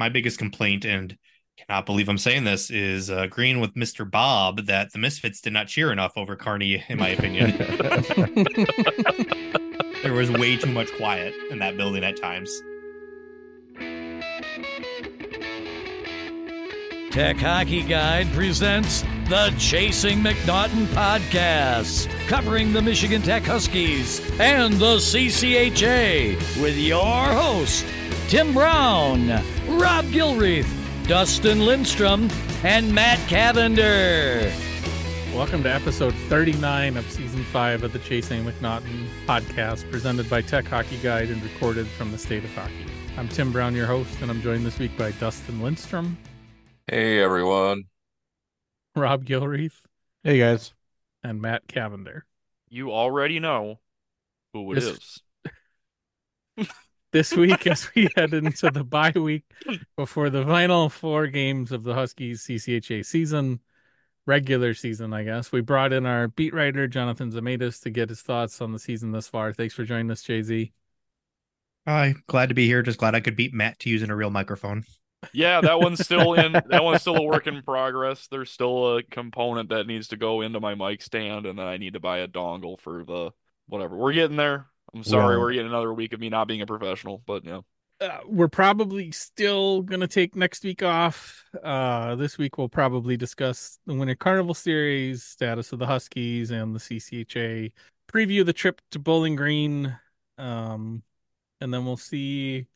my biggest complaint, and cannot believe I'm saying this, is uh, agreeing with Mr. Bob that the Misfits did not cheer enough over Carney, in my opinion. there was way too much quiet in that building at times. Tech Hockey Guide presents the Chasing MacNaughton podcast, covering the Michigan Tech Huskies and the CCHA with your host, Tim Brown, Rob Gilreath, Dustin Lindstrom, and Matt Cavender. Welcome to episode 39 of season 5 of the Chasing MacNaughton podcast, presented by Tech Hockey Guide and recorded from the state of hockey. I'm Tim Brown, your host, and I'm joined this week by Dustin Lindstrom, Hey everyone. Rob Gilreath, Hey guys. and Matt Cavender. You already know who it Yes. is. This week, as we head into the bye week before the final four games of the Huskies CCHA season, regular season, I guess, we brought in our beat writer, Jonathan Zamaites, to get his thoughts on the season thus far. Thanks for joining us, Jay Z. Hi, glad to be here. Just glad I could beat Matt to using a real microphone. Yeah, that one's still in. That one's still a work in progress. There's still a component that needs to go into my mic stand, and then I need to buy a dongle for the whatever. We're getting there. I'm sorry, Well- we're getting another week of me not being a professional, but yeah. uh, we're probably still gonna take next week off. Uh, this week we'll probably discuss the Winter Carnival Series, status of the Huskies, and the CCHA. Preview the trip to Bowling Green, um, and then we'll see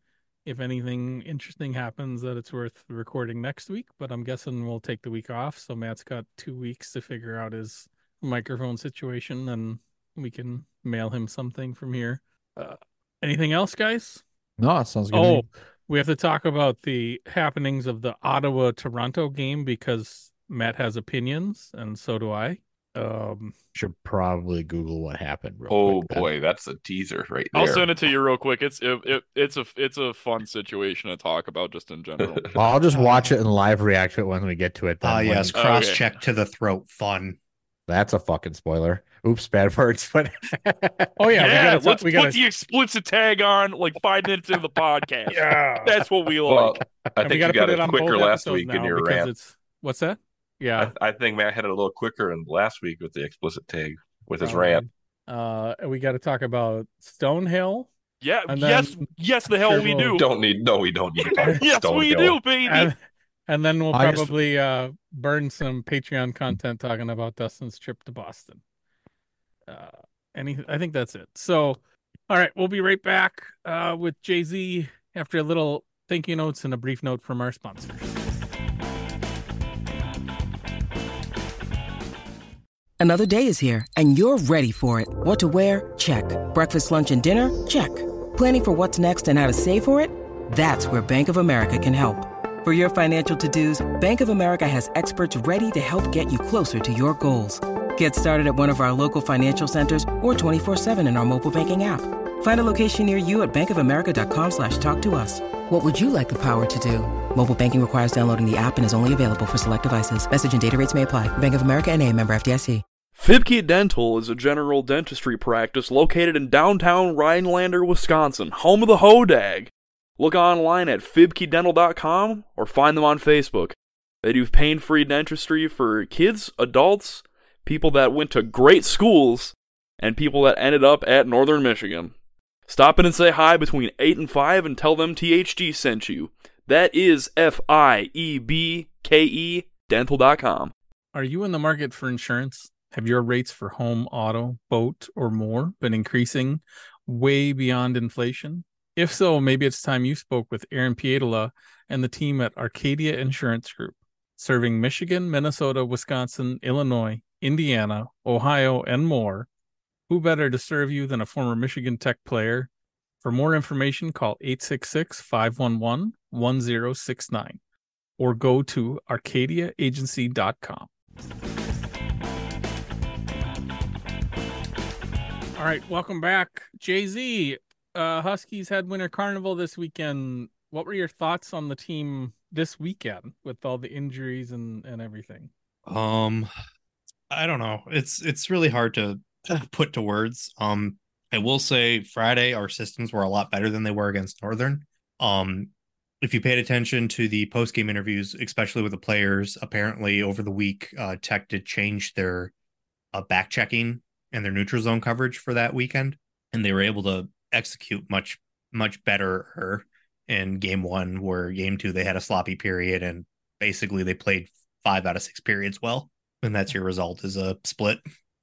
if anything interesting happens that it's worth recording next week. But I'm guessing we'll take the week off. So Matt's got two weeks to figure out his microphone situation, and we can mail him something from here. Uh, anything else, guys? No, it sounds good. Oh, we have to talk about the happenings of the Ottawa Toronto game because Matt has opinions and so do I. Um, should probably Google what happened. Real Oh quick boy, that's a teaser right there. I'll send it to you real quick. It's it, it it's a it's a fun situation to talk about just in general. Well, I'll just watch it and live react to it when we get to it. Then Ah, yes, cross check to the throat. Fun. that's a fucking spoiler. Oops, bad words. But oh yeah, yeah, we gotta, let's we put gotta, the explicit tag on like five minutes into the podcast. yeah, That's what we like. well, I think we you gotta got put it it on quicker last week in your because rant. it's what's that? Yeah, I, I think Matt had it a little quicker in last week with the explicit tag with his probably. rant. Uh, and we got to talk about Stonehill, yeah, and yes, then- yes, the hell Sure we will. do. Don't need no, we don't need to talk about yes, we Stonehill. do, baby. and, and then we'll I just- probably uh burn some Patreon content talking about Dustin's trip to Boston. Uh, any, I think that's it. So, all right, we'll be right back uh with Jay Z after a little thank you notes and a brief note from our sponsors. Another day is here, and you're ready for it. What to wear? Check. Breakfast, lunch, and dinner? Check. Planning for what's next and how to save for it? That's where Bank of America can help. For your financial to dos, Bank of America has experts ready to help get you closer to your goals. Get started at one of our local financial centers or 24-7 in our mobile banking app. Find a location near you at bankofamerica.com slash talk to us. What would you like the power to do? Mobile banking requires downloading the app and is only available for select devices. Message and data rates may apply. Bank of America and a member FDIC. Fiebke Dental is a general dentistry practice located in downtown Rhinelander, Wisconsin, home of the Hodag. Look online at fiebkedental.com or find them on Facebook. They do pain free dentistry for kids, adults, people that went to great schools, and people that ended up at Northern Michigan. Stop in and say hi between 8 and 5 and tell them THG sent you. That is F I E B K E dental.com. Are you in the market for insurance? Have your rates for home, auto, boat, or more been increasing way beyond inflation? If so, maybe it's time you spoke with Aaron Pietila and the team at Arcadia Insurance Group, serving Michigan, Minnesota, Wisconsin, Illinois, Indiana, Ohio, and more. Who better to serve you than a former Michigan Tech player? For more information, call 866 511 1069 or go to arcadiaagency.com. All right, welcome back. Jay Z, uh, Huskies had Winter Carnival this weekend. What were your thoughts on the team this weekend with all the injuries and, and everything? Um, I don't know. It's it's really hard to put to words. Um, I will say Friday our systems were a lot better than they were against Northern. Um, if you paid attention to the post game interviews, especially with the players, apparently over the week, uh, Tech did change their uh, back checking and their neutral zone coverage for that weekend, and they were able to execute much much better in game one. Where game two they had a sloppy period, and basically they played five out of six periods well, and that's your result is a split.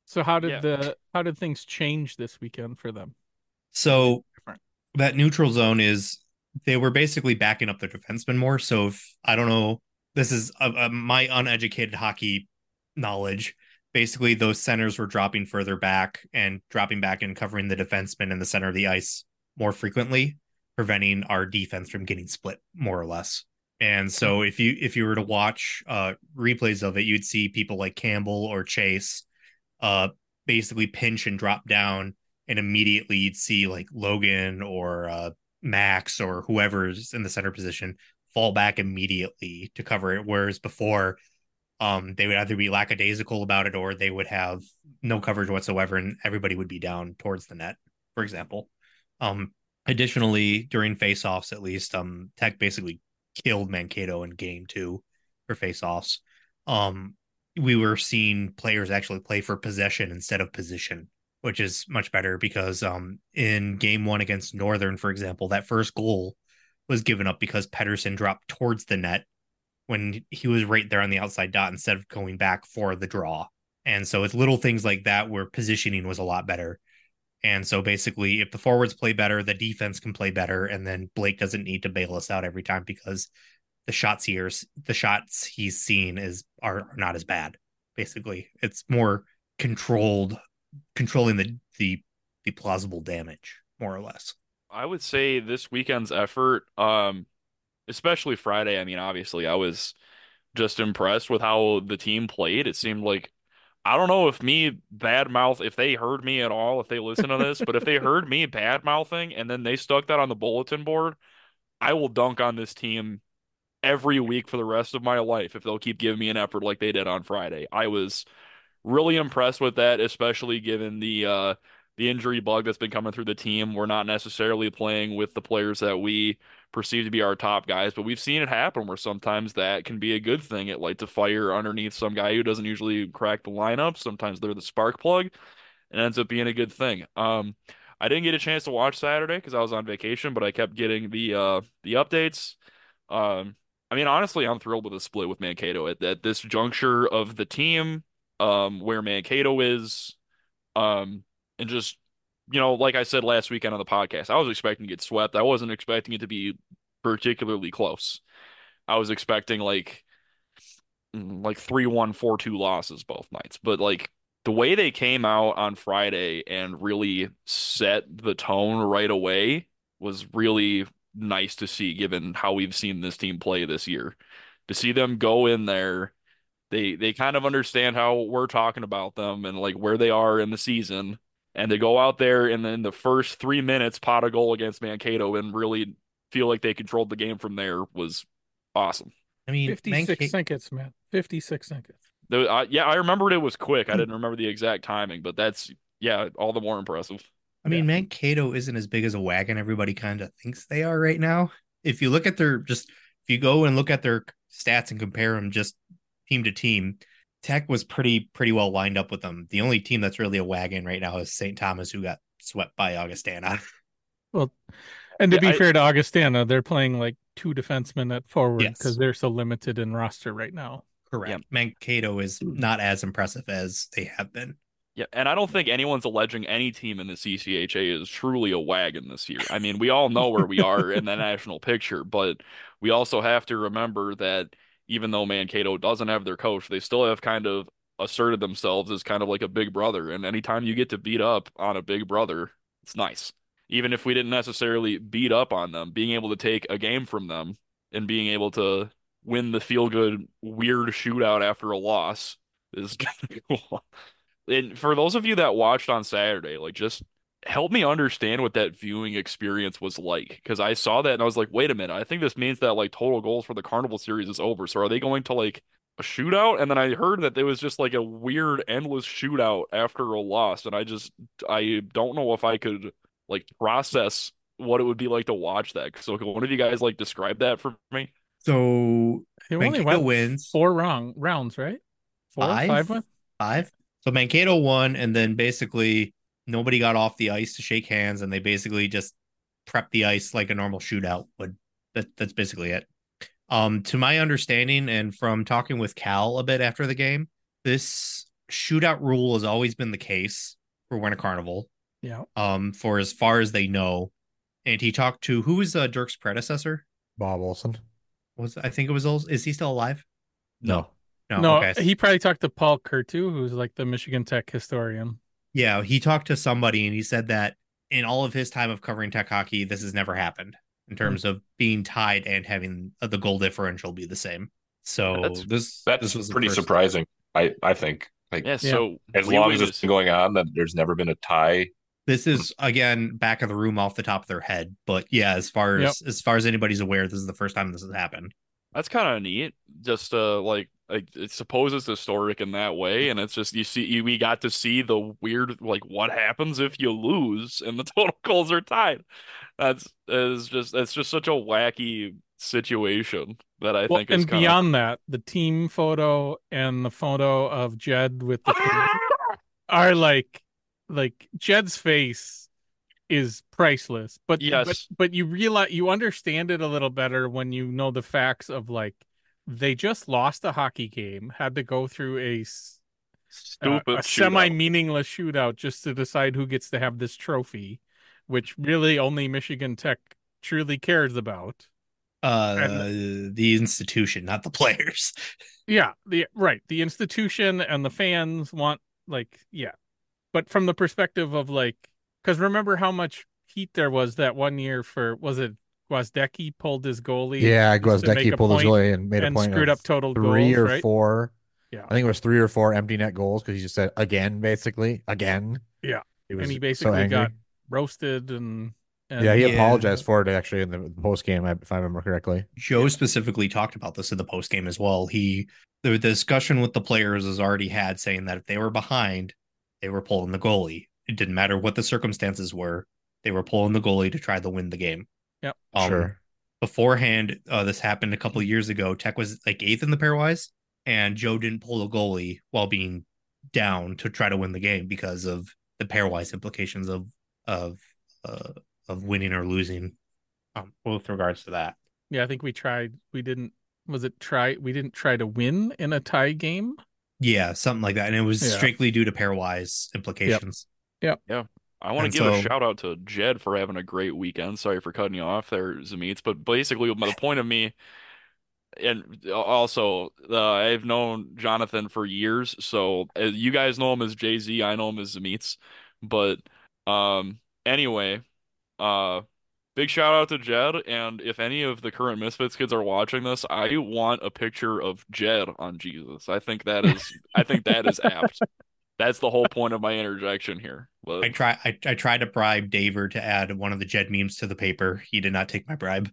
So how did Yeah. the how did things change this weekend for them? So that neutral zone is they were basically backing up their defensemen more. So if I don't know, this is uh uh my uneducated hockey knowledge. Basically, those centers were dropping further back and dropping back and covering the defenseman in the center of the ice more frequently, preventing our defense from getting split more or less. And so if you if you were to watch uh replays of it, you'd see people like Campbell or Chase uh basically pinch and drop down and immediately you'd see like Logan or uh Max or whoever's in the center position fall back immediately to cover it. Whereas before, um, they would either be lackadaisical about it or they would have no coverage whatsoever, and everybody would be down towards the net, for example. Um, additionally, during face-offs, at least, um, Tech basically killed Mankato in game two for face-offs. Um, we were seeing players actually play for possession instead of position which is much better because um in game one against Northern, for example, that first goal was given up because Pedersen dropped towards the net when he was right there on the outside dot instead of going back for the draw. And so it's little things like that where positioning was a lot better. And so basically, if the forwards play better, the defense can play better, and then Blake doesn't need to bail us out every time because the shots he is, the shots he's seen is are, are not as bad. Basically, it's more controlled controlling the the the plausible damage more or less. I would say this weekend's effort, um, especially Friday. I mean, obviously, I was just impressed with how the team played. It seemed like I don't know if me bad mouth if they heard me at all, if they listen to this, but if they heard me bad mouthing and then they stuck that on the bulletin board, I will dunk on this team every week for the rest of my life if they'll keep giving me an effort like they did on Friday. I was really impressed with that, especially given the uh the injury bug that's been coming through the team. We're not necessarily playing with the players that we perceive to be our top guys, but we've seen it happen where sometimes that can be a good thing. It lights a fire underneath some guy who doesn't usually crack the lineup. Sometimes they're the spark plug and ends up being a good thing. Um I didn't get a chance to watch Saturday because I was on vacation, but I kept getting the uh the updates. Um I mean, honestly, I'm thrilled with the split with Mankato at, at this juncture of the team um, where Mankato is, um, and just you know, like I said last weekend on the podcast, I was expecting to get swept. I wasn't expecting it to be particularly close. I was expecting like mm, like three one four two losses both nights, but like the way they came out on Friday and really set the tone right away was really nice to see, given how we've seen this team play this year. To see them go in there they they kind of understand how we're talking about them and like where they are in the season and they go out there and then the first three minutes pot a goal against Mankato and really feel like they controlled the game from there was awesome. I mean, Fifty Manka- six seconds, man. Fifty six seconds. The, uh, yeah, I remembered it was quick. I didn't remember the exact timing, but that's yeah, all the more impressive. I mean, Mankato isn't as big as a wagon everybody kind of thinks they are right now. If you look at their just if you go and look at their stats and compare them just team to team, Tech was pretty pretty well lined up with them. The only team that's really a wagon right now is St. Thomas, who got swept by Augustana. Well, and to Yeah, be I- fair to Augustana, they're playing like two defensemen at forward Yes. because they're so limited in roster right now. Correct. Mankato is not as impressive as they have been. Yeah, and I don't think anyone's alleging any team in the CCHA is truly a wagon this year. I mean, we all know where we are in the national picture, but we also have to remember that even though Mankato doesn't have their coach, they still have kind of asserted themselves as kind of like a big brother. And anytime you get to beat up on a big brother, it's nice. Even if we didn't necessarily beat up on them, being able to take a game from them and being able to win the feel good weird shootout after a loss is kind of cool. And for those of you that watched on Saturday, like just help me understand what that viewing experience was like because I saw that and I was like, wait a minute, I think this means that like total goals for the Carnival series is over. So are they going to like a shootout? And then I heard that there was just like a weird endless shootout after a loss, and I just I don't know if I could like process what it would be like to watch that. So can one of you guys like describe that for me? So It only went wins. four round rounds, right? Four, Five? five five. So Mankato won, and then basically nobody got off the ice to shake hands, and they basically just prepped the ice like a normal shootout would. That that's basically it. Um, to my understanding, and from talking with Cal a bit after the game, this shootout rule has always been the case for Winter Carnival. Yeah. Um, for as far as they know, and he talked to who was uh, Dirk's predecessor. Bob Olson. Was I think it was Ols- is he still alive? No. No, No, okay. he probably talked to Paul Kurtu, who's like the Michigan Tech historian. Yeah, he talked to somebody and he said that in all of his time of covering tech hockey, this has never happened in terms of being tied and having uh, the goal differential be the same. So That's- this That's this was pretty first- surprising. I I think like Yeah, so as long as it's just- been going on, that there's never been a tie. This is again back of the room off the top of their head, but yeah, as far as as far as anybody's aware, this is the first time this has happened. That's kind of neat. Just uh, like like I suppose it's historic in that way, and it's just you see you, we got to see the weird like what happens if you lose and the total goals are tied. That's is just that's just such a wacky situation that I Well, think is and kind beyond that, the team photo and the photo of Jed with the are like like Jed's face is priceless. But Yes. but, but you realize you understand it a little better when you know the facts of like they just lost a hockey game, had to go through a s- uh, stupid. a semi meaningless shootout just to decide who gets to have this trophy, which really only Michigan Tech truly cares about. Uh, the institution, not the players. Yeah, the right. The institution and the fans want like yeah. But from the perspective of like cuz remember how much heat there was that one year for was it Gwozdecky pulled his goalie Yeah, just to make Gwozdecky a pulled his goalie and made a and point screwed up total three goals, or right? four. Yeah. I think it was three or four empty net goals because he just said again, basically again. Yeah. he was and he so basically angry. got roasted and, and Yeah, he Yeah. apologized for it actually in the post game, if I remember correctly. Joe specifically talked about this in the post game as well. He the discussion with the players has already had saying that if they were behind, they were pulling the goalie. It didn't matter what the circumstances were; they were pulling the goalie to try to win the game. Yep. Um, sure. Beforehand, uh, this happened a couple of years ago. Tech was like eighth in the pairwise, and Joe didn't pull the goalie while being down to try to win the game because of the pairwise implications of of uh, of winning or losing. Um, with regards to that. yeah, I think we tried we didn't was it try we didn't try to win in a tie game? Yeah, something like that. And it was Yeah. strictly due to pairwise implications. I want to give a shout out to Jed for having a great weekend. Sorry for cutting you off there, Zamitz. But basically, the point of me, and also, uh, I've known Jonathan for years. So uh, you guys know him as Jay Z. I know him as Zamitz. But um, anyway, uh, big shout out to Jed. And if any of the current Misfits kids are watching this, I want a picture of Jed on Jesus. I think that is, I think that is apt. That's the whole point of my interjection here. But I try I, I tried to bribe Daver to add one of the Jed memes to the paper. He did not take my bribe.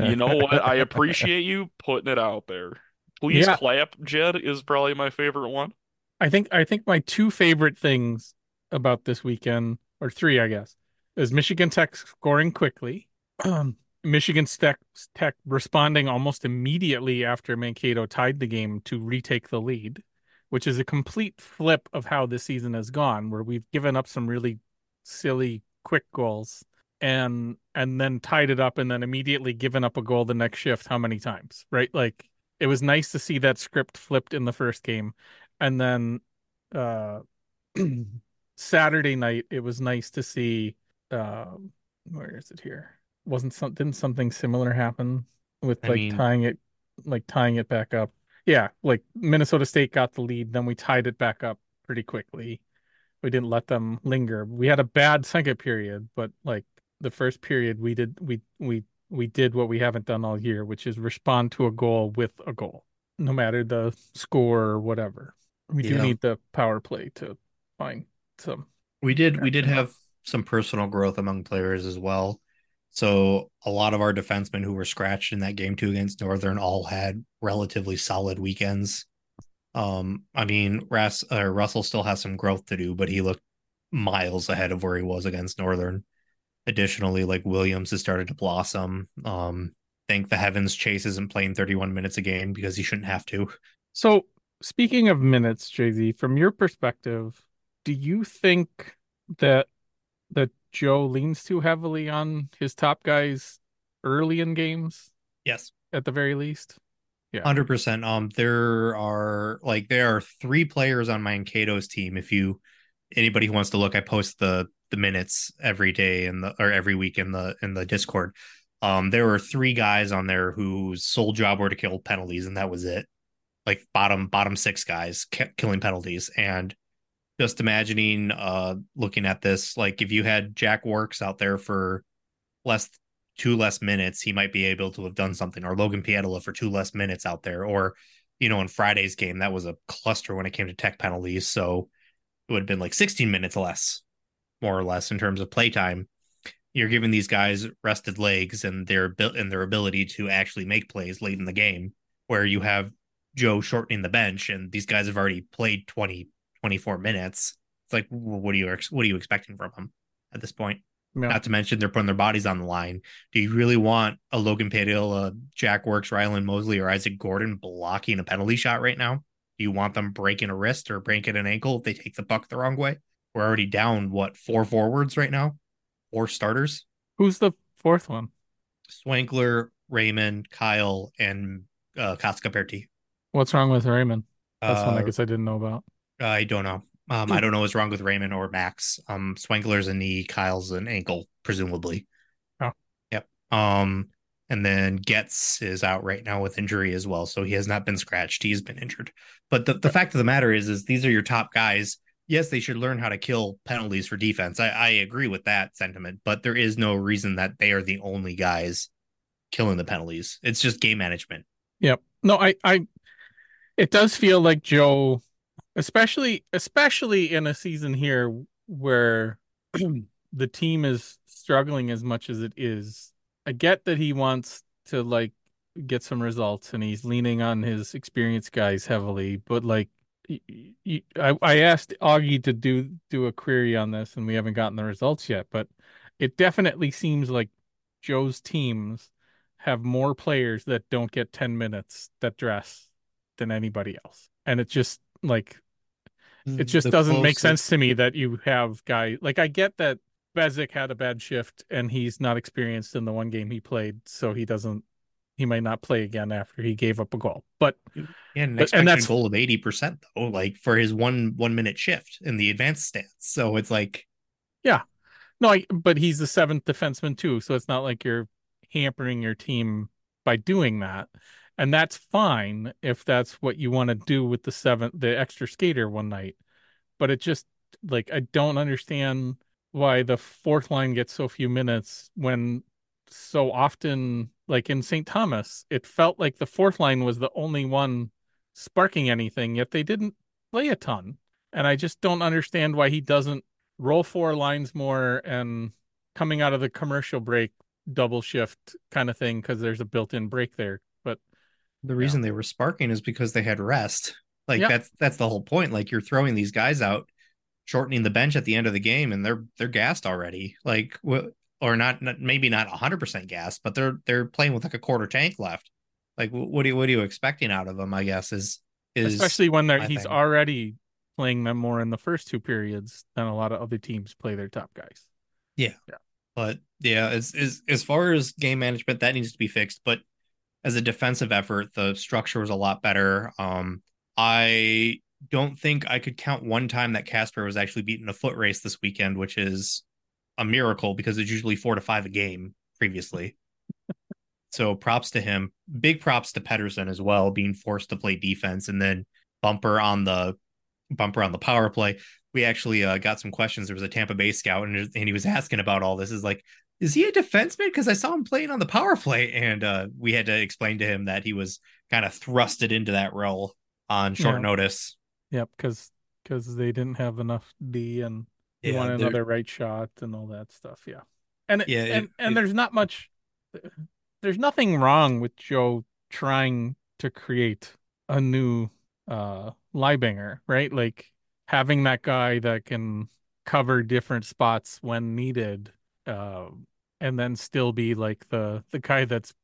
You know what? I appreciate you putting it out there. Please Yeah. clap, Jed is probably my favorite one. I think I think my two favorite things about this weekend, or three, I guess, is Michigan Tech scoring quickly, um, Michigan Tech, Tech responding almost immediately after Mankato tied the game to retake the lead, which is a complete flip of how this season has gone, where we've given up some really silly quick goals and and then tied it up and then immediately given up a goal the next shift how many times right? Like it was nice to see that script flipped in the first game. And then uh Saturday night it was nice to see um where is it here? Wasn't some didn't something similar happen with I like mean- tying it like tying it back up yeah like Minnesota State got the lead then we tied it back up pretty quickly. We didn't let them linger. We had a bad second period but like the first period we did we we we did what we haven't done all year which is respond to a goal with a goal no matter the score or whatever. We do need the power play to find some We did we did have some personal growth among players as well. So a lot of our defensemen who were scratched in that game two against Northern all had relatively solid weekends. Um, I mean, Ras, uh, Russell still has some growth to do, but he looked miles ahead of where he was against Northern. additionally, like Williams has started to blossom. Um, think the heavens Chase isn't playing 31 minutes a game because he shouldn't have to. So speaking of minutes, Jay Z, from your perspective, do you think that that Joe leans too heavily on his top guys early in games? Yes. At the very least. Yeah. 100%. Um there are like there are three players on Mankato's team if you anybody who wants to look I post the the minutes every day in the or every week in the in the Discord. Um there were three guys on there whose sole job were to kill penalties and that was it. Like bottom bottom 6 guys killing penalties and just imagining uh looking at this like if you had Jack Works out there for less two less minutes he might be able to have done something or Logan Pietila for two less minutes out there or you know in Friday's game that was a cluster when it came to tech penalties so it would have been like 16 minutes less more or less in terms of playtime. You're giving these guys rested legs and their and their ability to actually make plays late in the game where you have Joe shortening the bench and these guys have already played 20 24 minutes. It's like, what are you what are you expecting from them at this point? Yeah. Not to mention they're putting their bodies on the line. Do you really want a Logan a Jack Works, Rylan Mosley, or Isaac Gordon blocking a penalty shot right now? Do you want them breaking a wrist or breaking an ankle if they take the puck the wrong way? We're already down what four forwards right now, four starters. Who's the fourth one? Swankler, Raymond, Kyle, and uh, Kotka What's wrong with Raymond? That's uh, one I uh, guess I didn't know about. I don't know. Um, I don't know what's wrong with Raymond or Max. Um, Swankler's a knee, Kyle's an ankle, presumably. Oh, yep. Um, and then Getz is out right now with injury as well, so he has not been scratched. He's been injured. But the, the fact of the matter is, is these are your top guys. Yes, they should learn how to kill penalties for defense. I, I agree with that sentiment, but there is no reason that they are the only guys killing the penalties. It's just game management. Yep. No, I, I, it does feel like Joe especially especially in a season here where the team is struggling as much as it is. I get that he wants to like get some results and he's leaning on his experienced guys heavily, but like I, I asked Augie to do do a query on this and we haven't gotten the results yet, but it definitely seems like Joe's teams have more players that don't get 10 minutes that dress than anybody else. And it just like it mm, just doesn't make sense to me that you have guy like I get that Bezic had a bad shift and he's not experienced in the one game he played, so he doesn't he might not play again after he gave up a goal. But yeah, an but, and that's goal of eighty percent though, like for his one one minute shift in the advanced stance. So it's like, yeah, no, I, but he's the seventh defenseman too, so it's not like you're hampering your team by doing that and that's fine if that's what you want to do with the seventh the extra skater one night. But it just like i don't understand why the fourth line gets so few minutes when so often like in st thomas it felt like the fourth line was the only one sparking anything yet they didn't play a ton. And i just don't understand why he doesn't roll four lines more and coming out of the commercial break double shift kind of thing because there's a built-in break there the reason yeah. they were sparking is because they had rest. Like that's that's the whole point. Like you're throwing these guys out, shortening the bench at the end of the game, and they're they're gassed already. Like or not, not maybe not 100 percent gassed, but they're they're playing with like a quarter tank left. Like what do you, what are you expecting out of them? I guess is is especially when they're he's thing. already playing them more in the first two periods than a lot of other teams play their top guys. Yeah, yeah. But yeah, as as as far as game management, that needs to be fixed. But as a defensive effort, the structure was a lot better. Um, I don't think I could count one time that Casper was actually beaten a foot race this weekend, which is a miracle because it's usually four to five a game previously. so props to him. Big props to Pettersson as well, being forced to play defense and then bumper on the bumper on the power play. We actually uh, got some questions. There was a Tampa Bay scout, and, and he was asking about all this. Is like, is he a defenseman? Because I saw him playing on the power play, and uh, we had to explain to him that he was kind of thrusted into that role on short yeah. notice. Yep, because because they didn't have enough D, and yeah, wanted another right shot and all that stuff. Yeah, and yeah, and it, and it, there's not much. There's nothing wrong with Joe trying to create a new uh Liebinger, right? Like having that guy that can cover different spots when needed uh, and then still be like the the guy that's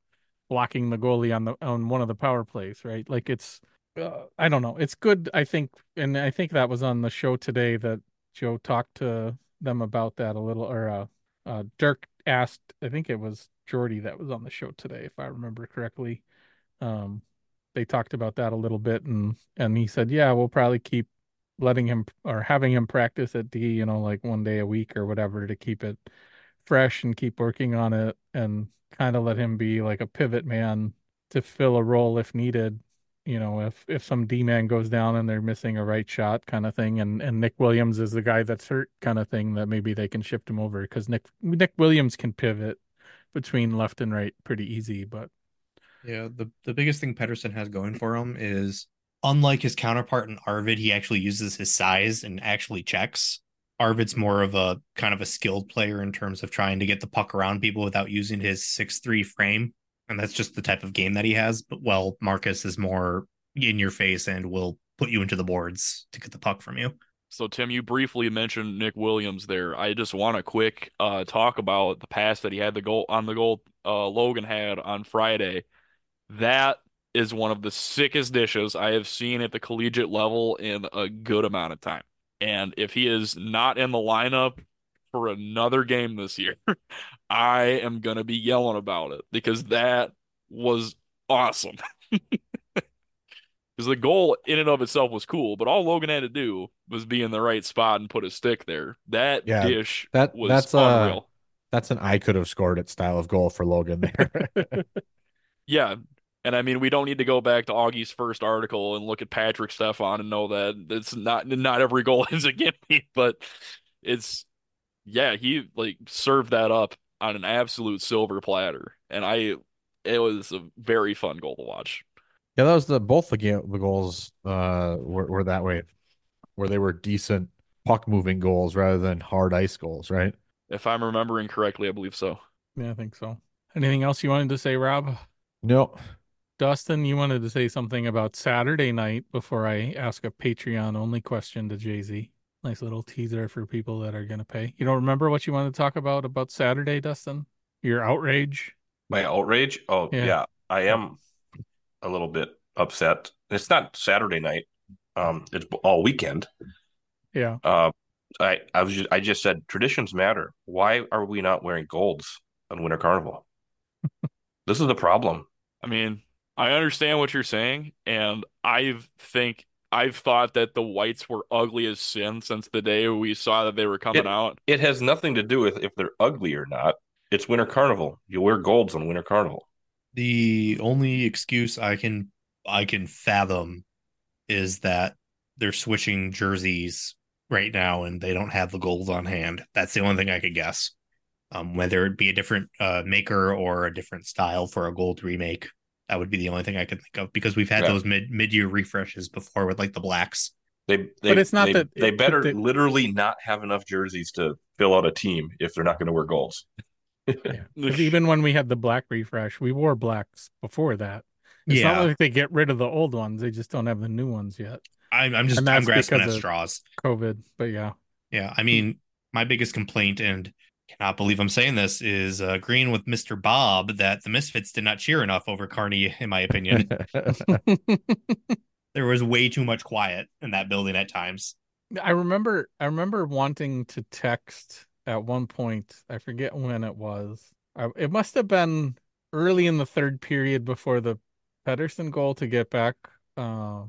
blocking the goalie on the on one of the power plays, right? Like it's uh, I don't know. It's good, I think, and I think that was on the show today that Joe talked to them about that a little, or uh, uh, Dirk asked, I think it was Jordy that was on the show today, if I remember correctly. Um, they talked about that a little bit, and and he said, yeah, we'll probably keep letting him or having him practice at D, you know, like one day a week or whatever to keep it fresh and keep working on it and kind of let him be like a pivot man to fill a role if needed. You know, if if some D man goes down and they're missing a right shot kind of thing, and and Nick Williams is the guy that's hurt kind of thing, that maybe they can shift him over because Nick Nick Williams can pivot between left and right pretty easy. But yeah, the the biggest thing Pettersson has going for him is unlike his counterpart in Arvid, he actually uses his size and actually checks. Arvid's more of a kind of a skilled player in terms of trying to get the puck around people without using his six three frame. And that's just the type of game that he has. But well, Marcus is more in your face and will put you into the boards to get the puck from you. So Tim, you briefly mentioned Nick Williams there. I just want to quick uh, talk about the pass that he had the goal on the goal uh, Logan had on Friday. That is one of the sickest dishes I have seen at the collegiate level in a good amount of time. And if he is not in the lineup for another game this year, I am going to be yelling about it because that was awesome. Because the goal in and of itself was cool, but all Logan had to do was be in the right spot and put his stick there. That Yeah, dish that- was that's, uh, unreal. That's an I could have scored it style of goal for Logan there. Yeah. And I mean, we don't need to go back to Augie's first article and look at Patrik Stefan and know that it's not not every goal is a gimme, but it's yeah, he like served that up on an absolute silver platter, and I it was a very fun goal to watch. yeah, that was the both the game the goals uh were, were that way, where they were decent puck moving goals rather than hard ice goals, right? If I'm remembering correctly, I believe so. yeah, I think so. Anything else you wanted to say, Rob? No, Dustin, you wanted to say something about Saturday night before I ask a Patreon only question to Jay Z. Nice little teaser for people that are going to pay. You don't remember what you wanted to talk about about Saturday, Dustin? Your outrage? My outrage? Oh, Yeah. yeah. I am a little bit upset. It's not Saturday night. Um, it's all weekend. Yeah. Uh, I I was just, I just said traditions matter. Why are we not wearing golds on Winter Carnival? this is the problem. I mean, I understand what you're saying, and I think I've thought that the whites were ugly as sin since the day we saw that they were coming It- out. It has nothing to do with if they're ugly or not. It's Winter Carnival. You wear golds on Winter Carnival. The only excuse I can I can fathom is that they're switching jerseys right now and they don't have the gold on hand. That's the only thing I could guess. Um, whether it be a different uh, maker or a different style for a gold remake, that would be the only thing I could think of because we've had Yeah. those mid mid year refreshes before with like the blacks. They, they But it's not they, that- they but better they- literally not have enough jerseys to fill out a team if they're not going to wear golds. Yeah. 'Cause even when we had the black refresh, we wore blacks before that. It's not yeah, like they get rid of the old ones. They just don't have the new ones yet. I'm I'm just I'm that's grasping at straws. COVID. But yeah. Yeah, I mean, my biggest complaint, and cannot believe I'm saying this, is uh, agreeing with Mr. Bob that the Misfits did not cheer enough over Carney, in my opinion. there was way too much quiet in that building at times. I remember I remember wanting to text at one point. I forget when it was. I, it must have been early in the third period before the Pedersen goal to get back uh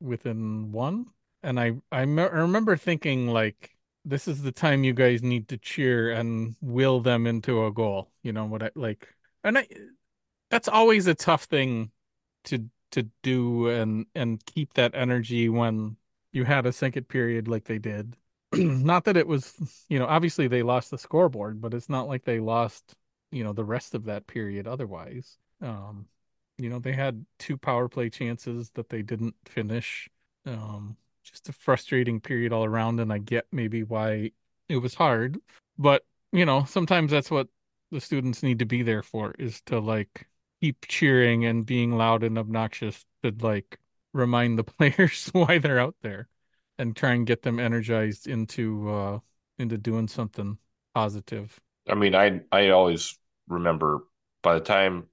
within one. And I I, me- I remember thinking like this is the time you guys need to cheer and will them into a goal. You know what I like and I that's always a tough thing to to do and and keep that energy when you had a second period like they did. not that it was, you know, obviously they lost the scoreboard, but it's not like they lost, you know, the rest of that period otherwise. Um, you know, they had two power play chances that they didn't finish. Um, just a frustrating period all around, and I get maybe why it was hard, but you know, sometimes that's what the students need to be there for is to like keep cheering and being loud and obnoxious to like remind the players why they're out there and try and get them energized into uh into doing something positive. I mean, I I always remember by the time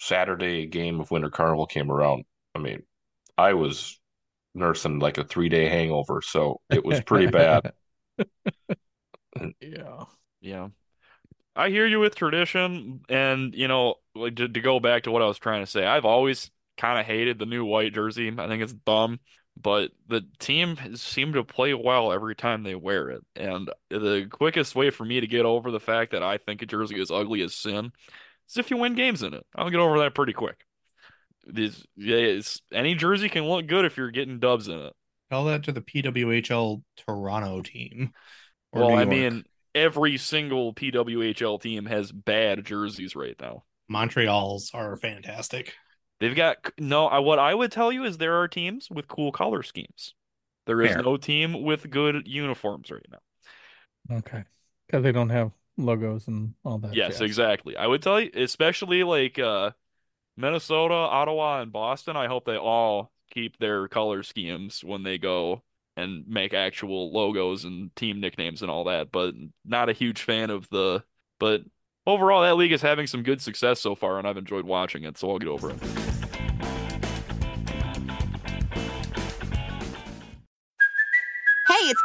Saturday game of Winter Carnival came around, I mean, I was nursing like a three day hangover, so it was pretty bad. Yeah. Yeah. I hear you with tradition, and you know, like to, to go back to what I was trying to say, I've always kind of hated the new white jersey. I think it's dumb, but the team has seemed to play well every time they wear it. And the quickest way for me to get over the fact that I think a jersey is ugly as sin is if you win games in it. I'll get over that pretty quick. This, yeah, it's, any jersey can look good if you're getting dubs in it. Tell that to the PWHL Toronto team. Well, I mean, every single PWHL team has bad jerseys right now. Montreal's are fantastic. They've got no. I, what I would tell you is there are teams with cool color schemes. There is Fair. no team with good uniforms right now. Okay. Because they don't have logos and all that. Yes, jazz. exactly. I would tell you, especially like uh, Minnesota, Ottawa, and Boston. I hope they all keep their color schemes when they go and make actual logos and team nicknames and all that. But not a huge fan of the. But overall, that league is having some good success so far, and I've enjoyed watching it. So I'll get over it.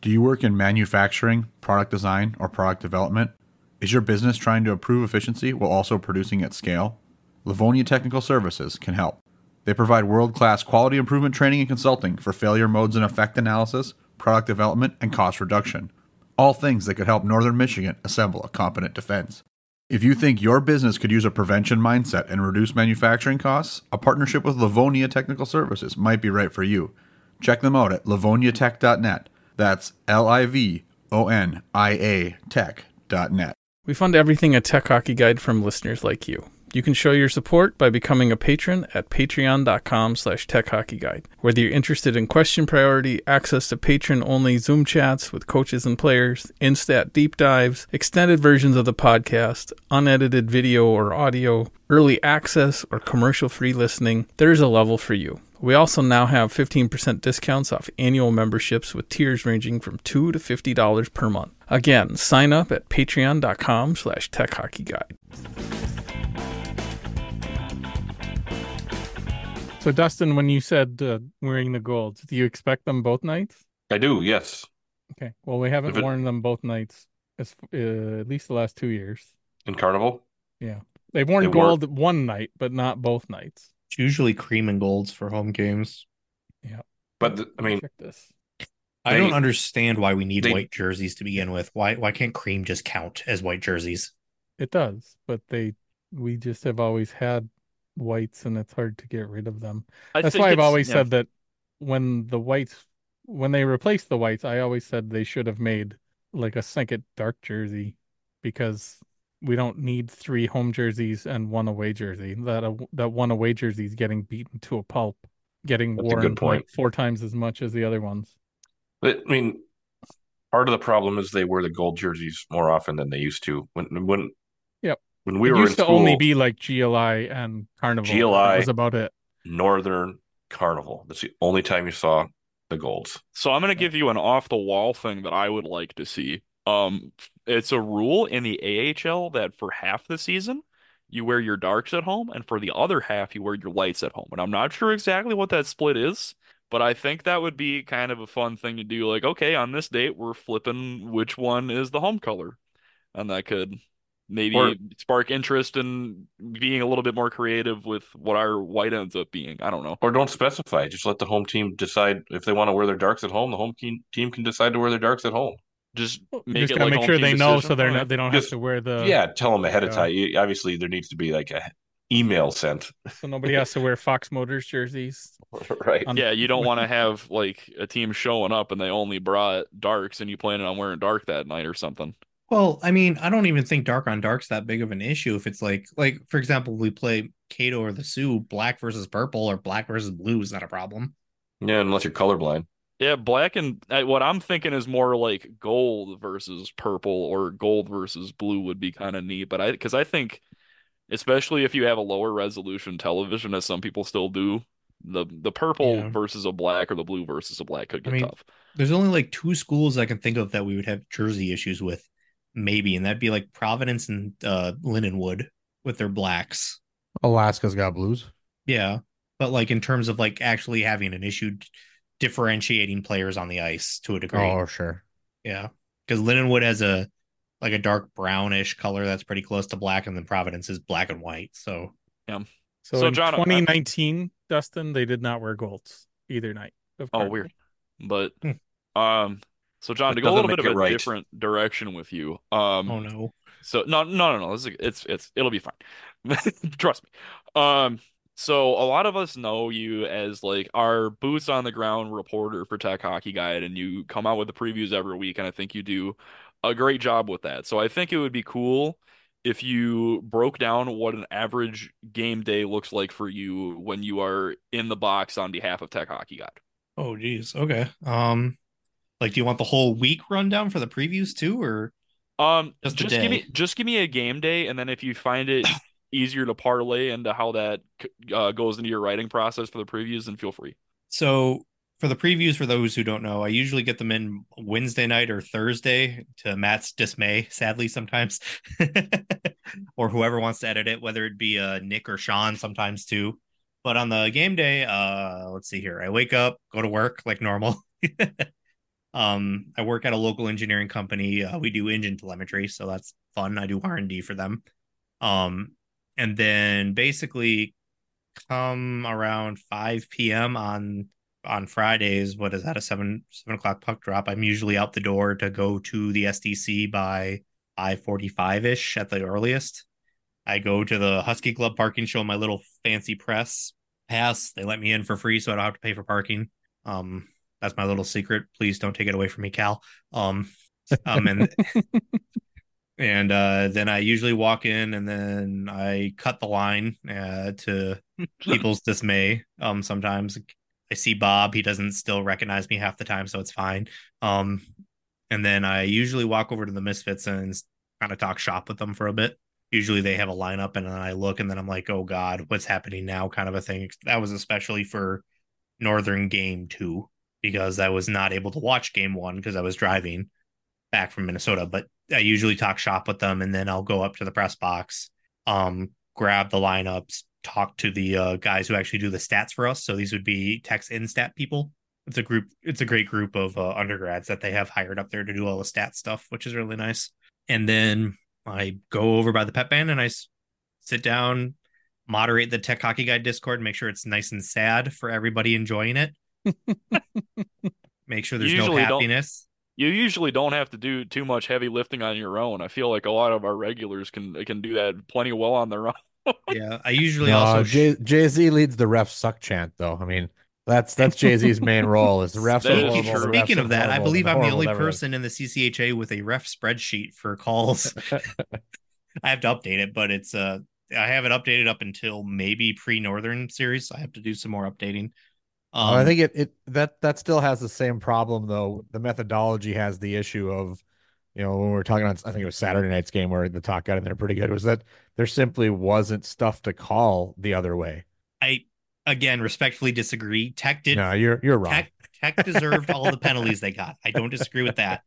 Do you work in manufacturing, product design, or product development? Is your business trying to improve efficiency while also producing at scale? Livonia Technical Services can help. They provide world class quality improvement training and consulting for failure modes and effect analysis, product development, and cost reduction. All things that could help Northern Michigan assemble a competent defense. If you think your business could use a prevention mindset and reduce manufacturing costs, a partnership with Livonia Technical Services might be right for you. Check them out at livoniatech.net. That's L I V O N I A tech.net. We fund everything a Tech Hockey Guide from listeners like you. You can show your support by becoming a patron at patreon.com slash techhockeyguide. Whether you're interested in question priority, access to patron-only Zoom chats with coaches and players, Instat deep dives, extended versions of the podcast, unedited video or audio, early access, or commercial-free listening, there's a level for you. We also now have 15% discounts off annual memberships with tiers ranging from 2 to $50 per month. Again, sign up at patreon.com slash techhockeyguide. So, Dustin, when you said uh, wearing the golds, do you expect them both nights? I do, yes. Okay. Well, we haven't it- worn them both nights, as, uh, at least the last two years. In Carnival, Yeah. They've worn They were- gold one night, but not both nights. It's usually cream and golds for home games. Yeah, but the, I mean, check this. I They- don't understand why we need they- white jerseys to begin with. Why why can't cream just count as white jerseys? It does, but they, we just have always had whites and it's hard to get rid of them. I That's why I've always yeah. said that when the whites, when they replaced the whites, I always said they should have made like a second dark jersey because we don't need three home jerseys and one away jersey. That uh, a, that one away jersey is getting beaten to a pulp, getting That's a good worn point. like four times as much as the other ones. but, I mean, part of the problem is they wear the gold jerseys more often than they used to. When when Yep. when we it were used in to only be like GLI and Carnival. GLI. That was about it. Northern Carnival. That's the only time you saw the golds. So I'm gonna give you an off the wall thing that I would like to see. Um, it's a rule in the AHL that for half the season you wear your darks at home, and for the other half you wear your lights at home. And I'm not sure exactly what that split is, but I think that would be kind of a fun thing to do. Like, okay, on this date we're flipping which one is the home color, and that could maybe Or- spark interest in being a little bit more creative with what our white ends up being. I don't know. Or don't specify. Just let the home team decide if they want to wear their darks at home. The home team team can decide to wear their darks at home. Just make just it gotta like make sure they know decision. so they're not they don't Just- have to wear the yeah, tell them ahead of time. You- Obviously, there needs to be like a email sent, so nobody has to wear Fox Motors jerseys. right? on- Yeah, you don't want to have like a team showing up and they only brought darks and you planning on wearing dark that night or something. Well, I mean, I don't even think dark on dark's that big of an issue if it's like like for example, we play Kato or the Sioux, black versus purple or black versus blue is not a problem. Yeah, unless you're colorblind. Yeah, black and uh, what I'm thinking is more like gold versus purple or gold versus blue would be kind of neat. But I, because I think, especially if you have a lower resolution television, as some people still do, the the purple Yeah. versus a black or the blue versus a black could I get mean, tough. There's only like two schools I can think of that we would have jersey issues with, maybe, and that'd be like Providence and uh Lindenwood with their blacks. Alaska's got blues. Yeah. But like in terms of like actually having an issue d- differentiating players on the ice to a degree. Oh, sure. Yeah. Because Lindenwood has a like a dark brownish color that's pretty close to black, and then Providence is black and white. So So, So, in John, uh, 2019, Dustin, they did not wear golds either night. Of Oh, weird. But Hmm. um, so John, That to go a little bit of a right. different direction with you. Um, oh no. So no, no, no, no. This is, it's it's it'll be fine. Trust me. Um, so a lot of us know you as like our boots on the ground reporter for Tech Hockey Guide, and you come out with the previews every week, and I think you do a great job with that. So I think it would be cool if you broke down what an average game day looks like for you when you are in the box on behalf of Tech Hockey Guide. Oh geez. Okay. Um like do you want the whole week rundown for the previews too, or Um, Just just give me just give me a game day, and then if you find it easier to parlay into how that uh, goes into your writing process for the previews, then feel free. So for the previews, for those who don't know, I usually get them in Wednesday night or Thursday to Matt's dismay, sadly, sometimes, or whoever wants to edit it, whether it be uh, Nick or Sean, sometimes too. But on the game day, uh, let's see here. I wake up, go to work like normal. um, I work at a local engineering company. Uh, we do engine telemetry, so that's fun. I do R and D for them. Um, and then basically come around 5 p.m. on on Fridays. What is that? A seven seven o'clock puck drop. I'm usually out the door to go to the SDC by five forty five ish at the earliest. I go to the Husky Club parking, show my little fancy press pass. They let me in for free, so I don't have to pay for parking. Um, that's my little secret. Please don't take it away from me, Cal. Um, um, and and uh, then I usually walk in, and then I cut the line uh, to people's dismay. Um, sometimes I see Bob; he doesn't still recognize me half the time, so it's fine. Um, and then I usually walk over to the Misfits and kind of talk shop with them for a bit. Usually they have a lineup, and then I look, and then I'm like, "Oh God, what's happening now?" Kind of a thing. That was especially for Northern Game Two because I was not able to watch Game One because I was driving back from Minnesota. But I usually talk shop with them, and then I'll go up to the press box, um, grab the lineups, talk to the uh, guys who actually do the stats for us. So these would be Tech's Instat people. It's a group. It's a great group of uh, undergrads that they have hired up there to do all the stat stuff, which is really nice. And then I go over by the pep band and I s- sit down, moderate the Tech Hockey Guide Discord, make sure it's nice and sad for everybody enjoying it. make sure there's no happiness. You usually don't have to do too much heavy lifting on your own. I feel like a lot of our regulars can can do that plenty well on their own. Yeah, I usually No, also Jay Z leads the ref suck chant though. I mean, that's that's Jay Z's main role is the refs. That are horrible, true. the refs Speaking are of that, I believe I'm the only person in the CCHA with a ref spreadsheet for calls. I have to update it, but it's uh I have it updated up until maybe pre-Northern series. I have to do some more updating. Um, I think it, it that that still has the same problem though. The methodology has the issue of, you know, when we were talking on I think it was Saturday night's game where the talk got in there pretty good was that there simply wasn't stuff to call the other way. I again respectfully disagree. Tech did No, you're you're wrong. Tech Tech deserved all the penalties they got. I don't disagree with that.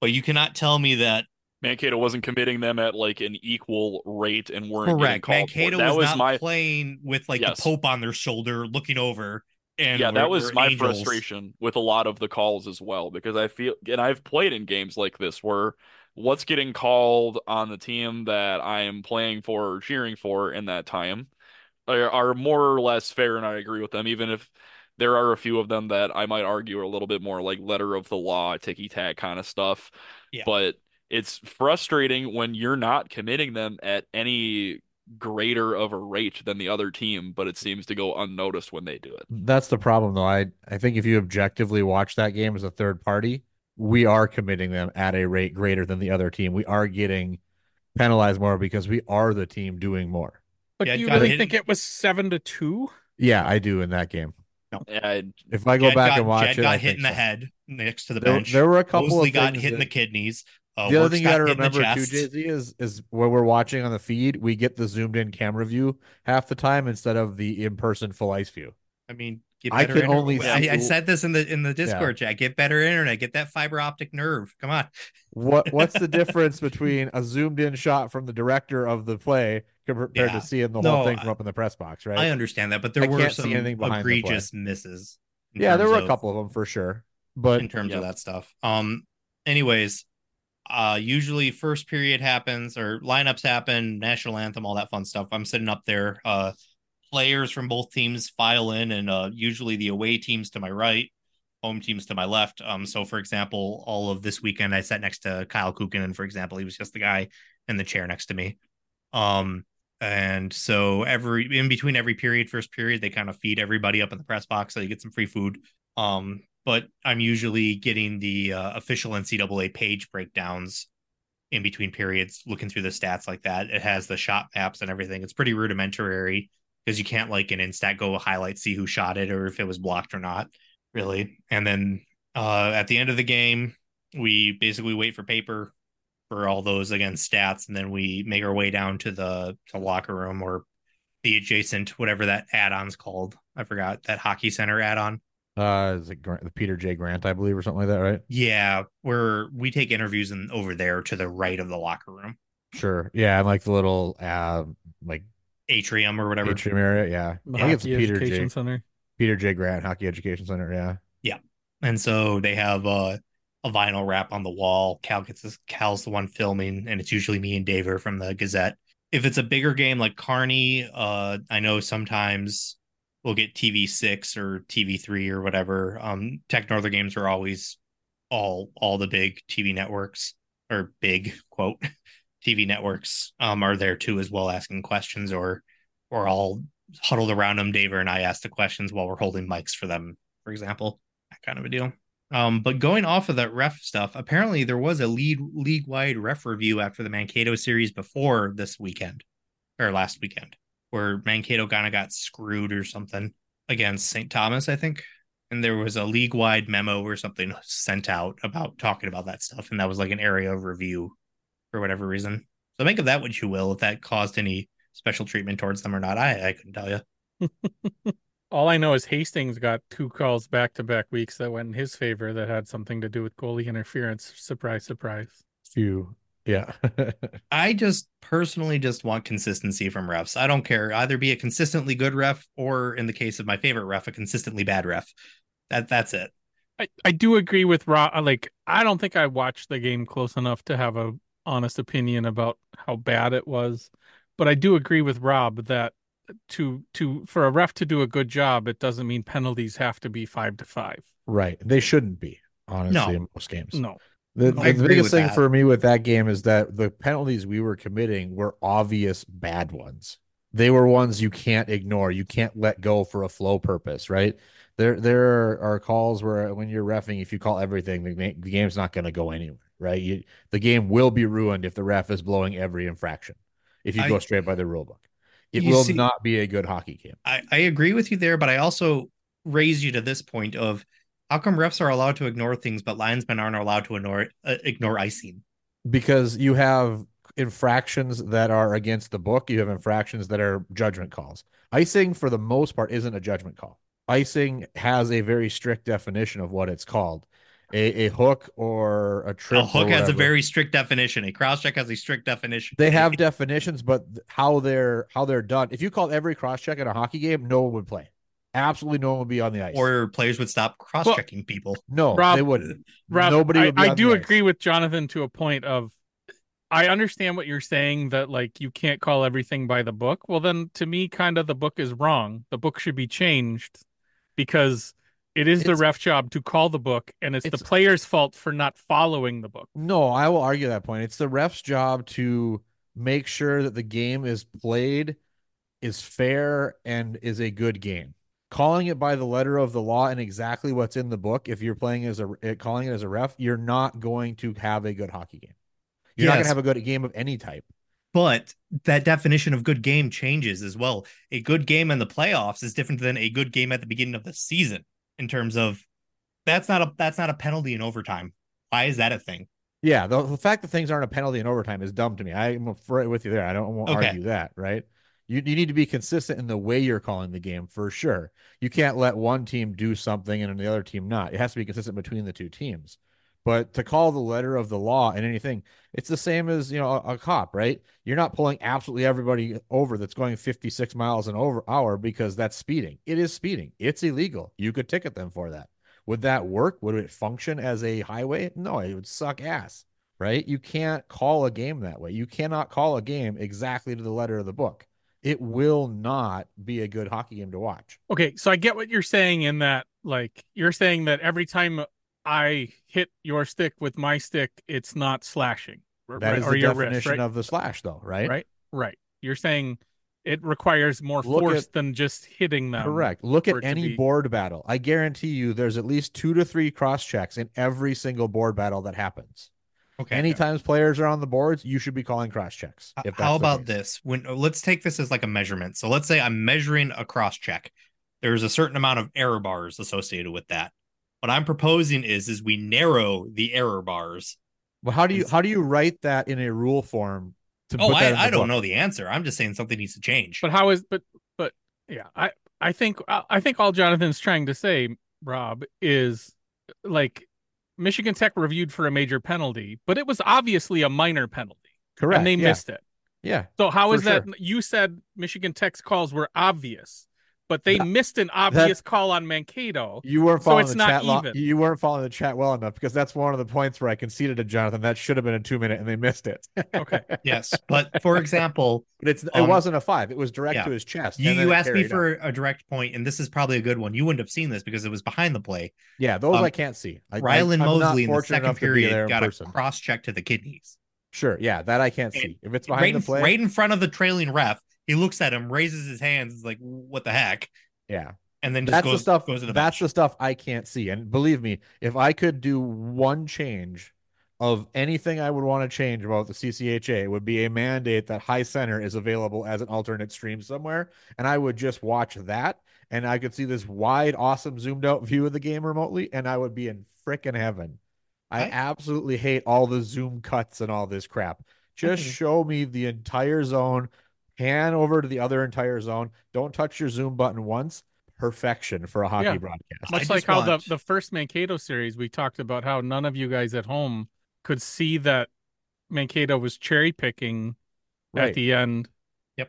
But you cannot tell me that Mankato wasn't committing them at like an equal rate and weren't getting correct. called. Mankato That was, was not my playing with like Yes. the Pope on their shoulder, looking over. And yeah, that was my angels. frustration with a lot of the calls as well because I feel and I've played in games like this where what's getting called on the team that I am playing for or cheering for in that time are, are more or less fair and I agree with them even if there are a few of them that I might argue are a little bit more like letter of the law, ticky tack kind of stuff. Yeah. But it's frustrating when you're not committing them at any greater of a rate than the other team, but it seems to go unnoticed when they do it. That's the problem though. I I think if you objectively watch that game as a third party, we are committing them at a rate greater than the other team. We are getting penalized more because we are the team doing more. But Yeah, do you really hit- think it was seven to two? Yeah, I do in that game. Yeah, If I go Jed back got, and watch Jed it, got I hit in the so. head next to the There, bench. there were a couple Mosley of got things hit in the kidneys. Uh, the other thing you got to hit in the remember too, chest. Jay Z, is is when we're watching on the feed, we get the zoomed in camera view half the time instead of the in person full ice view. I mean, get I can only. I, I said this in the in the Discord chat. Get better internet. Get that fiber optic nerve. Come on. What what's the difference between a zoomed in shot from the director of the play compared Yeah. to seeing the No, whole thing from up in the press box, right? I understand that, but there I were some egregious misses. yeah, there were a couple of them for sure, but in terms Yeah. of that stuff. Um, anyways, uh, usually first period happens or lineups happen, national anthem, all that fun stuff. I'm sitting up there. Uh, players from both teams file in, and uh, usually the away teams to my right, home teams to my left. Um, so for example, all of this weekend I sat next to Kyle Kukin, and for example, he was just the guy in the chair next to me. Um, and so every in between every period, first period, they kind of feed everybody up in the press box so you get some free food. Um, but I'm usually getting the uh, official NCAA page breakdowns in between periods, looking through the stats like that. It has the shot maps and everything. It's pretty rudimentary because you can't like an instat go highlight see who shot it or if it was blocked or not, really. And then uh, at the end of the game, we basically wait for paper for all those again stats, and then we make our way down to the to locker room or the adjacent whatever that add-on's called. I forgot that hockey center add-on. Uh, is it Grant, the Peter J. Grant, I believe, or something like that, right? Yeah, where we take interviews and over there to the right of the locker room Sure. Yeah, and like the little uh like atrium or whatever. atrium area. Yeah, The I think it's Hockey Peter Education J. Center. Peter J. Grant Hockey Education Center. Yeah. Yeah. And so they have uh, a vinyl wrap on the wall. Cal gets this, Cal's the one filming, and it's usually me and Daver from the Gazette. If it's a bigger game like Carney, uh, I know sometimes we'll get TV six or TV three or whatever. Um, Tech Northern games are always all all the big TV networks or big quote TV networks um are there too as well asking questions or or all huddled around them. Daver and I ask the questions while we're holding mics for them, for example that kind of a deal. Um, but going off of that ref stuff, apparently there was a lead league wide ref review after the Mankato series before this weekend or last weekend, where Mankato kind of got screwed or something against St. Thomas, I think. And there was a league wide memo or something sent out about talking about that stuff, and that was like an area of review for whatever reason. So make of that what you will. If that caused any special treatment towards them or not, I I couldn't tell you. All I know is Hastings got two calls back to back weeks that went in his favor that had something to do with goalie interference. Surprise, surprise. Few. Yeah. I just personally just want consistency from refs. I don't care either be a consistently good ref or in the case of my favorite ref, a consistently bad ref. That that's it. I, I do agree with Rob. Uh, like, I don't think I watched the game close enough to have a honest opinion about how bad it was, but I do agree with Rob that to to for a ref to do a good job, it doesn't mean penalties have to be five to five. right. They shouldn't be, honestly, No. in most games. No, The, the biggest thing that. for me with that game is that the penalties we were committing were obvious bad ones. They were ones you can't ignore. You can't let go for a flow purpose, right? There, there are calls where when you're refing, if you call everything, the, the game's not going to go anywhere, right? You, the game will be ruined if the ref is blowing every infraction. If you I- go straight by the rule book, it will see- not be a good hockey game. I, I agree with you there, but I also raise you to this point of how come refs are allowed to ignore things, but linesmen aren't allowed to ignore uh, ignore icing? because you have infractions that are against the book. You have infractions that are judgment calls. Icing, for the most part, isn't a judgment call. Icing has a very strict definition of what it's called. A, a hook or a trip. A hook has a very strict definition. A cross check has a strict definition. They have definitions, but how they're how they're done. If you called every cross check in a hockey game, no one would play. Absolutely, no one would be on the ice. or players would stop cross checking people. no, Rob- they wouldn't. Rob, Nobody I, would be I on do the ice. agree with Jonathan to a point of I understand what you're saying that like you can't call everything by the book. Well then to me kind of the book is wrong. The book should be changed because it is the It's- ref job to call the book and it's, It's- the player's fault for not following the book. No, I will argue that point. It's the ref's job to make sure that the game is played, is fair, and is a good game. Calling it by the letter of the law and exactly what's in the book, if you're playing as a eh, calling it as a ref, you're not going to have a good hockey game. You're not going to have a good game of any type. But that definition of good game changes as well. A good game in the playoffs is different than a good game at the beginning of the season in terms of that's not a that's not a penalty in overtime. Why is that a thing? Yeah, the, the fact that things aren't a penalty in overtime is dumb to me. I'm right with you there. I don't want to Okay. argue that, right? You, you need to be consistent in the way you're calling the game for sure. You can't let one team do something and the other team not. It has to be consistent between the two teams. But to call the letter of the law and anything, it's the same as you know a, a cop, right? You're not pulling absolutely everybody over that's going 56 miles an over hour because that's speeding. It is speeding. It's illegal. You could ticket them for that. Would that work? Would it function as a highway? No, it would suck ass, right? You can't call a game that way. You cannot call a game exactly to the letter of the book. It will not be a good hockey game to watch. Okay, so I get what you're saying in that, like, you're saying that every time I hit your stick with my stick, it's not slashing. That right? is or the your wrist, definition right? of the slash, though, right? right? Right. You're saying it requires more Look force at- than just hitting them. Correct. Look at any be- board battle. I guarantee you there's at least two to three cross checks in every single board battle that happens. Okay. Anytime players are on the boards, you should be calling cross checks. H- If How about case. this? When let's take this as like a measurement. So let's say I'm measuring a cross check. There's a certain amount of error bars associated with that. What I'm proposing is is we narrow the error bars. Well, how do you how do you write that in a rule form? To Oh, put that I, I don't book? know the answer. I'm just saying something needs to change. But how is but but yeah, I I think I I think all Jonathan's trying to say, Rob, is like Michigan Tech reviewed for a major penalty, but it was obviously a minor penalty. Correct. And they yeah. missed it. Yeah. So how is that you said Michigan Tech's calls were obvious, but they That- missed an obvious call on Mankato. You weren't So following it's the not chat. Lo- even. you weren't following the chat well enough because that's one of the points where I conceded to Jonathan. That should have been a two minute, and they missed it. Okay. yes, but for example, but it's it Um, wasn't a five. It was direct yeah. to his chest. you, you asked me carried on. for a direct point, and this is probably a good one. You wouldn't have seen this because it was behind the play. yeah. Those um, I can't see. I, Rylan I, Mosley in the second enough to be there period got person. a cross check to the kidneys. Sure. Yeah, that I can't see. If it's behind Right the in, play, right in front of the trailing ref, he looks at him, raises his hands, is like, "What the heck?" yeah. And then just That's goes the stuff. goes to the that's bench. the stuff I can't see. And believe me, if I could do one change of anything I would want to change about the CCHA, it would be a mandate that high center is available as an alternate stream somewhere, and I would just watch that, and I could see this wide, awesome, zoomed out view of the game remotely, and I would be in frickin' heaven. I I- absolutely hate all the zoom cuts and all this crap. Just Mhm. show me the entire zone, pan over to the other entire zone. Don't touch your zoom button once. Perfection for a hockey Yeah. broadcast. Much just like how want- the, the first Mankato series, we talked about how none of you guys at home could see that Mankato was cherry picking Right. at the end. Yep.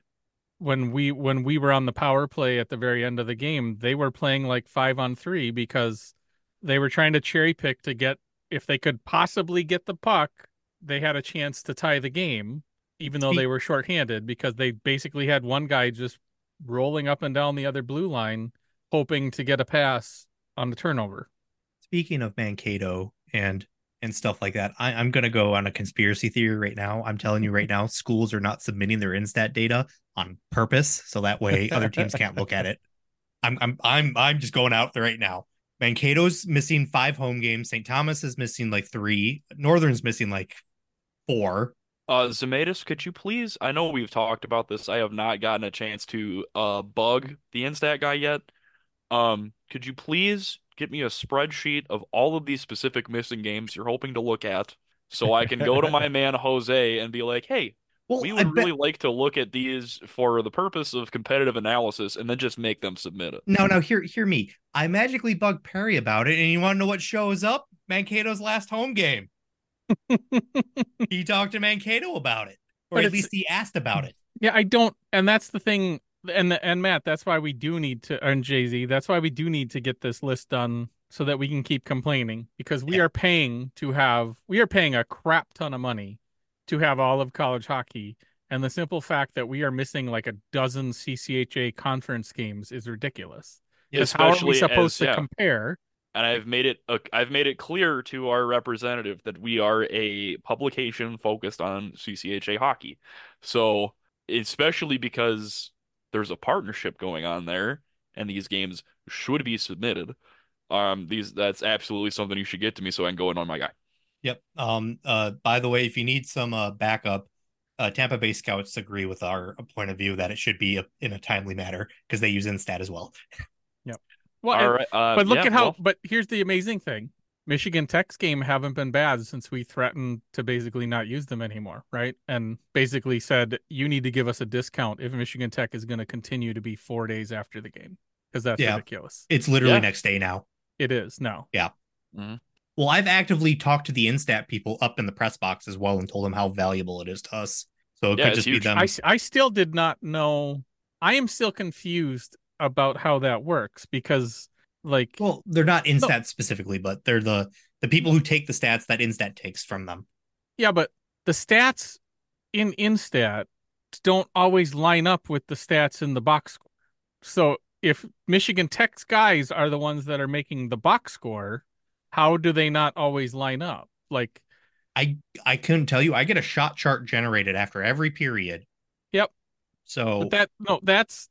When we when we were on the power play at the very end of the game, they were playing like five on three because they were trying to cherry pick to get if they could possibly get the puck, they had a chance to tie the game, even though they were shorthanded because they basically had one guy just rolling up and down the other blue line, hoping to get a pass on the turnover. Speaking of Mankato and and stuff like that, I, I'm gonna go on a conspiracy theory right now. I'm telling you right now, schools are not submitting their instat data on purpose, so that way other teams can't look at it. I'm I'm I'm I'm just going out there right now. Mankato's missing five home games. St. Thomas is missing like three. Northern's missing like four. Uh, Zamaites, could you please? I know we've talked about this. I have not gotten a chance to uh bug the Instat guy yet. Um, could you please get me a spreadsheet of all of these specific missing games you're hoping to look at, so I can go to my man Jose and be like, "Hey, Well, we would bet- really like to look at these for the purpose of competitive analysis, and then just make them submit it." No, no, hear hear me. I magically bug Perry about it, and you want to know what shows up? Mankato's last home game. he talked to Mankato about it, or But at least he asked about it. Yeah, I don't, and that's the thing. And and Matt, that's why we do need to, and Jay Z, that's why we do need to get this list done so that we can keep complaining because we Yeah. are paying to have, we are paying a crap ton of money to have all of college hockey, and the simple fact that we are missing like a dozen CCHA conference games is ridiculous. Because how are we Especially supposed as- to yeah. compare? And I've made it I've made it clear to our representative that we are a publication focused on CCHA hockey. So, especially because there's a partnership going on there and these games should be submitted, um, these that's absolutely something you should get to me so I can go in on my guy. Yep. Um. Uh. By the way, if you need some uh backup, uh, Tampa Bay scouts agree with our point of view that it should be a, in a timely manner because they use Instat as well. Well, All and- right, uh, but look yeah, at how. well, But here's the amazing thing: Michigan Tech's game haven't been bad since we threatened to basically not use them anymore, right? And basically said you need to give us a discount if Michigan Tech is going to continue to be four days after the game because that's Yeah. ridiculous. It's literally Yeah. next day now. It is now. Yeah. Well, I've actively talked to the Instat people up in the press box as well and told them how valuable it is to us. So it Yeah, could it's just be huge. them. I, s- I still did not know. I am still confused about how that works because, like, Well, they're not Instat specifically, but they're the the people who take the stats that Instat takes from them. yeah, but the stats in Instat don't always line up with the stats in the box score. So if Michigan Tech's guys are the ones that are making the box score, how do they not always line up? Like, I I couldn't tell you. I get a shot chart generated after every period. Yep. So But that no, that's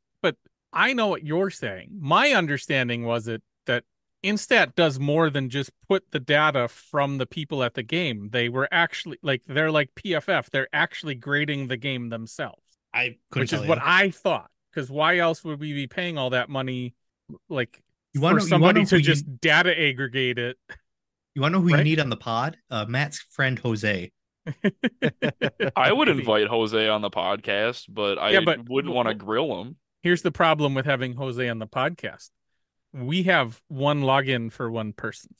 I know what you're saying. My understanding was it that Instat does more than just put the data from the people at the game. They were actually like they're like PFF. They're actually grading the game themselves, I couldn't which tell is you. what I thought. Because why else would we be paying all that money, like You for wanna- you wanna somebody to who you- just data aggregate it? you want to know who right? you need on the pod? Uh, Matt's friend Jose. I would invite Jose on the podcast, but I Yeah, but- wouldn't want to grill him. Here's the problem with having Jose on the podcast. We have one login for one person.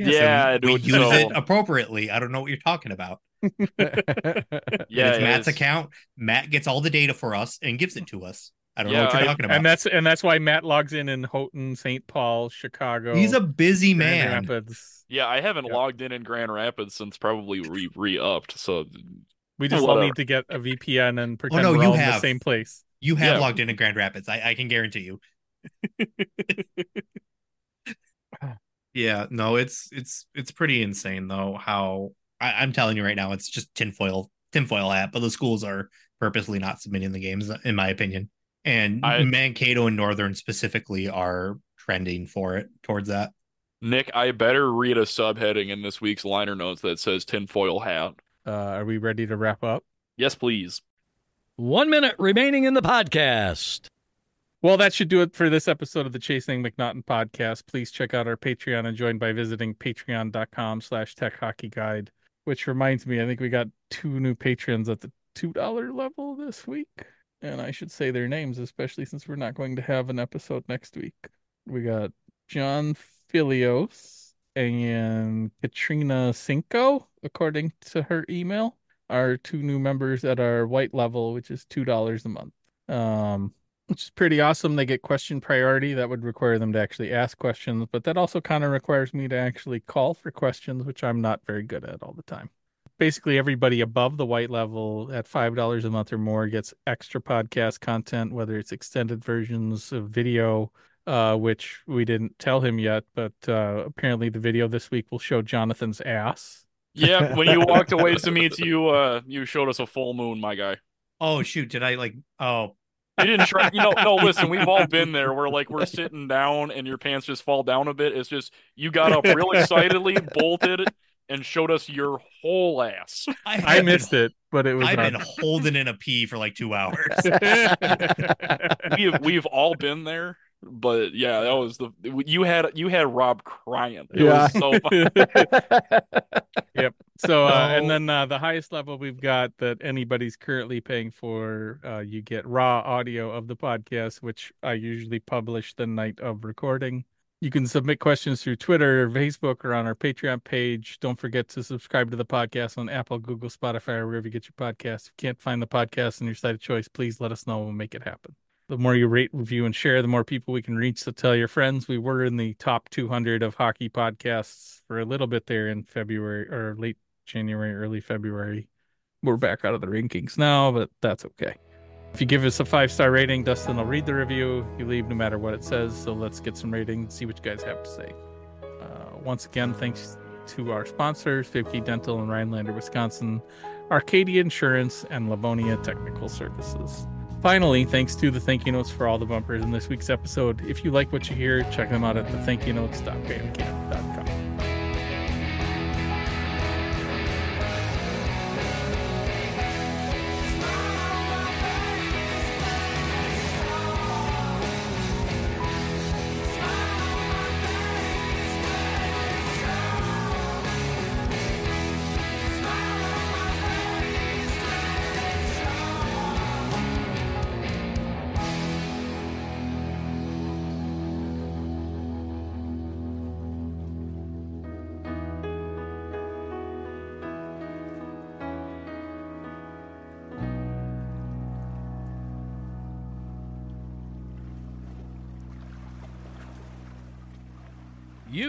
so Yeah, we, we use so- it appropriately. I don't know what you're talking about. Yeah, it's Matt's it's- account. Matt gets all the data for us and gives it to us. I don't know what you're I- talking about. and that's and that's why Matt logs in in Houghton, St. Paul, Chicago. He's a busy Grand man. Rapids. Yeah, I haven't Yeah. logged in in Grand Rapids since probably re re upped. So We just all need to get a VPN and oh, pretend no, we're you all in the same place. You have Yeah. logged into Grand Rapids. I, I can guarantee you. yeah, no, it's it's it's pretty insane though. How I, I'm telling you right now, it's just tinfoil tinfoil hat. But the schools are purposely not submitting the games, in my opinion. And I- Mankato and Northern specifically are trending for it towards that. Nick, I better read a subheading in this week's liner notes that says tinfoil hat. Uh, are we ready to wrap up? Yes, please. One minute remaining in the podcast. Well, that should do it for this episode of the Chasing MacNaughton podcast. Please check out our Patreon and join by visiting patreon.com slash tech hockey guide. Which reminds me, I think we got two new patrons at the $2 level this week. And I should say their names, especially since we're not going to have an episode next week. We got John Filios and Katrina Cinco, according to her email, are two new members at our white level, which is $2 a month. Um, which is pretty awesome. They get question priority. That would require them to actually ask questions, but that also kind of requires me to actually call for questions, which I'm not very good at all the time. Basically, everybody above the white level at $5 a month or more gets extra podcast content, whether it's extended versions of video, uh, which we didn't tell him yet, but uh, apparently the video this week will show Jonathan's ass. Yeah, when you walked away to meet you, uh, you showed us a full moon, my guy. Oh shoot, did I like? Oh, You didn't try. You know, no. Listen, we've all been there. We're like we're sitting down and your pants just fall down a bit. It's just you got up real excitedly, bolted, and showed us your whole ass. I, I missed it, but it was I've on- been holding in a pee for like two hours. We've we've all been there. But yeah, that was the you had you had Rob crying. It Yeah. was so fun. Yep. So, uh, and then uh, the highest level we've got that anybody's currently paying for, uh, you get raw audio of the podcast, which I usually publish the night of recording. You can submit questions through Twitter, or Facebook, or on our Patreon page. Don't forget to subscribe to the podcast on Apple, Google, Spotify, or wherever you get your podcasts. If you can't find the podcast on your site of choice, please let us know. And we'll make it happen. The more you rate, review, and share, the more people we can reach. So tell your friends. We were in the top 200 of hockey podcasts for a little bit there in February or late January, early February. We're back out of the rankings now, but that's okay. If you give us a five star rating, Dustin will read the review. You leave no matter what it says. So let's get some ratings, see what you guys have to say. Uh, once again, thanks to our sponsors, Fiebke Dental in Rhinelander, Wisconsin, Arcadia Insurance, and Livonia Technical Services. Finally, thanks to the thank you notes for all the bumpers in this week's episode. If you like what you hear, check them out at the thank you.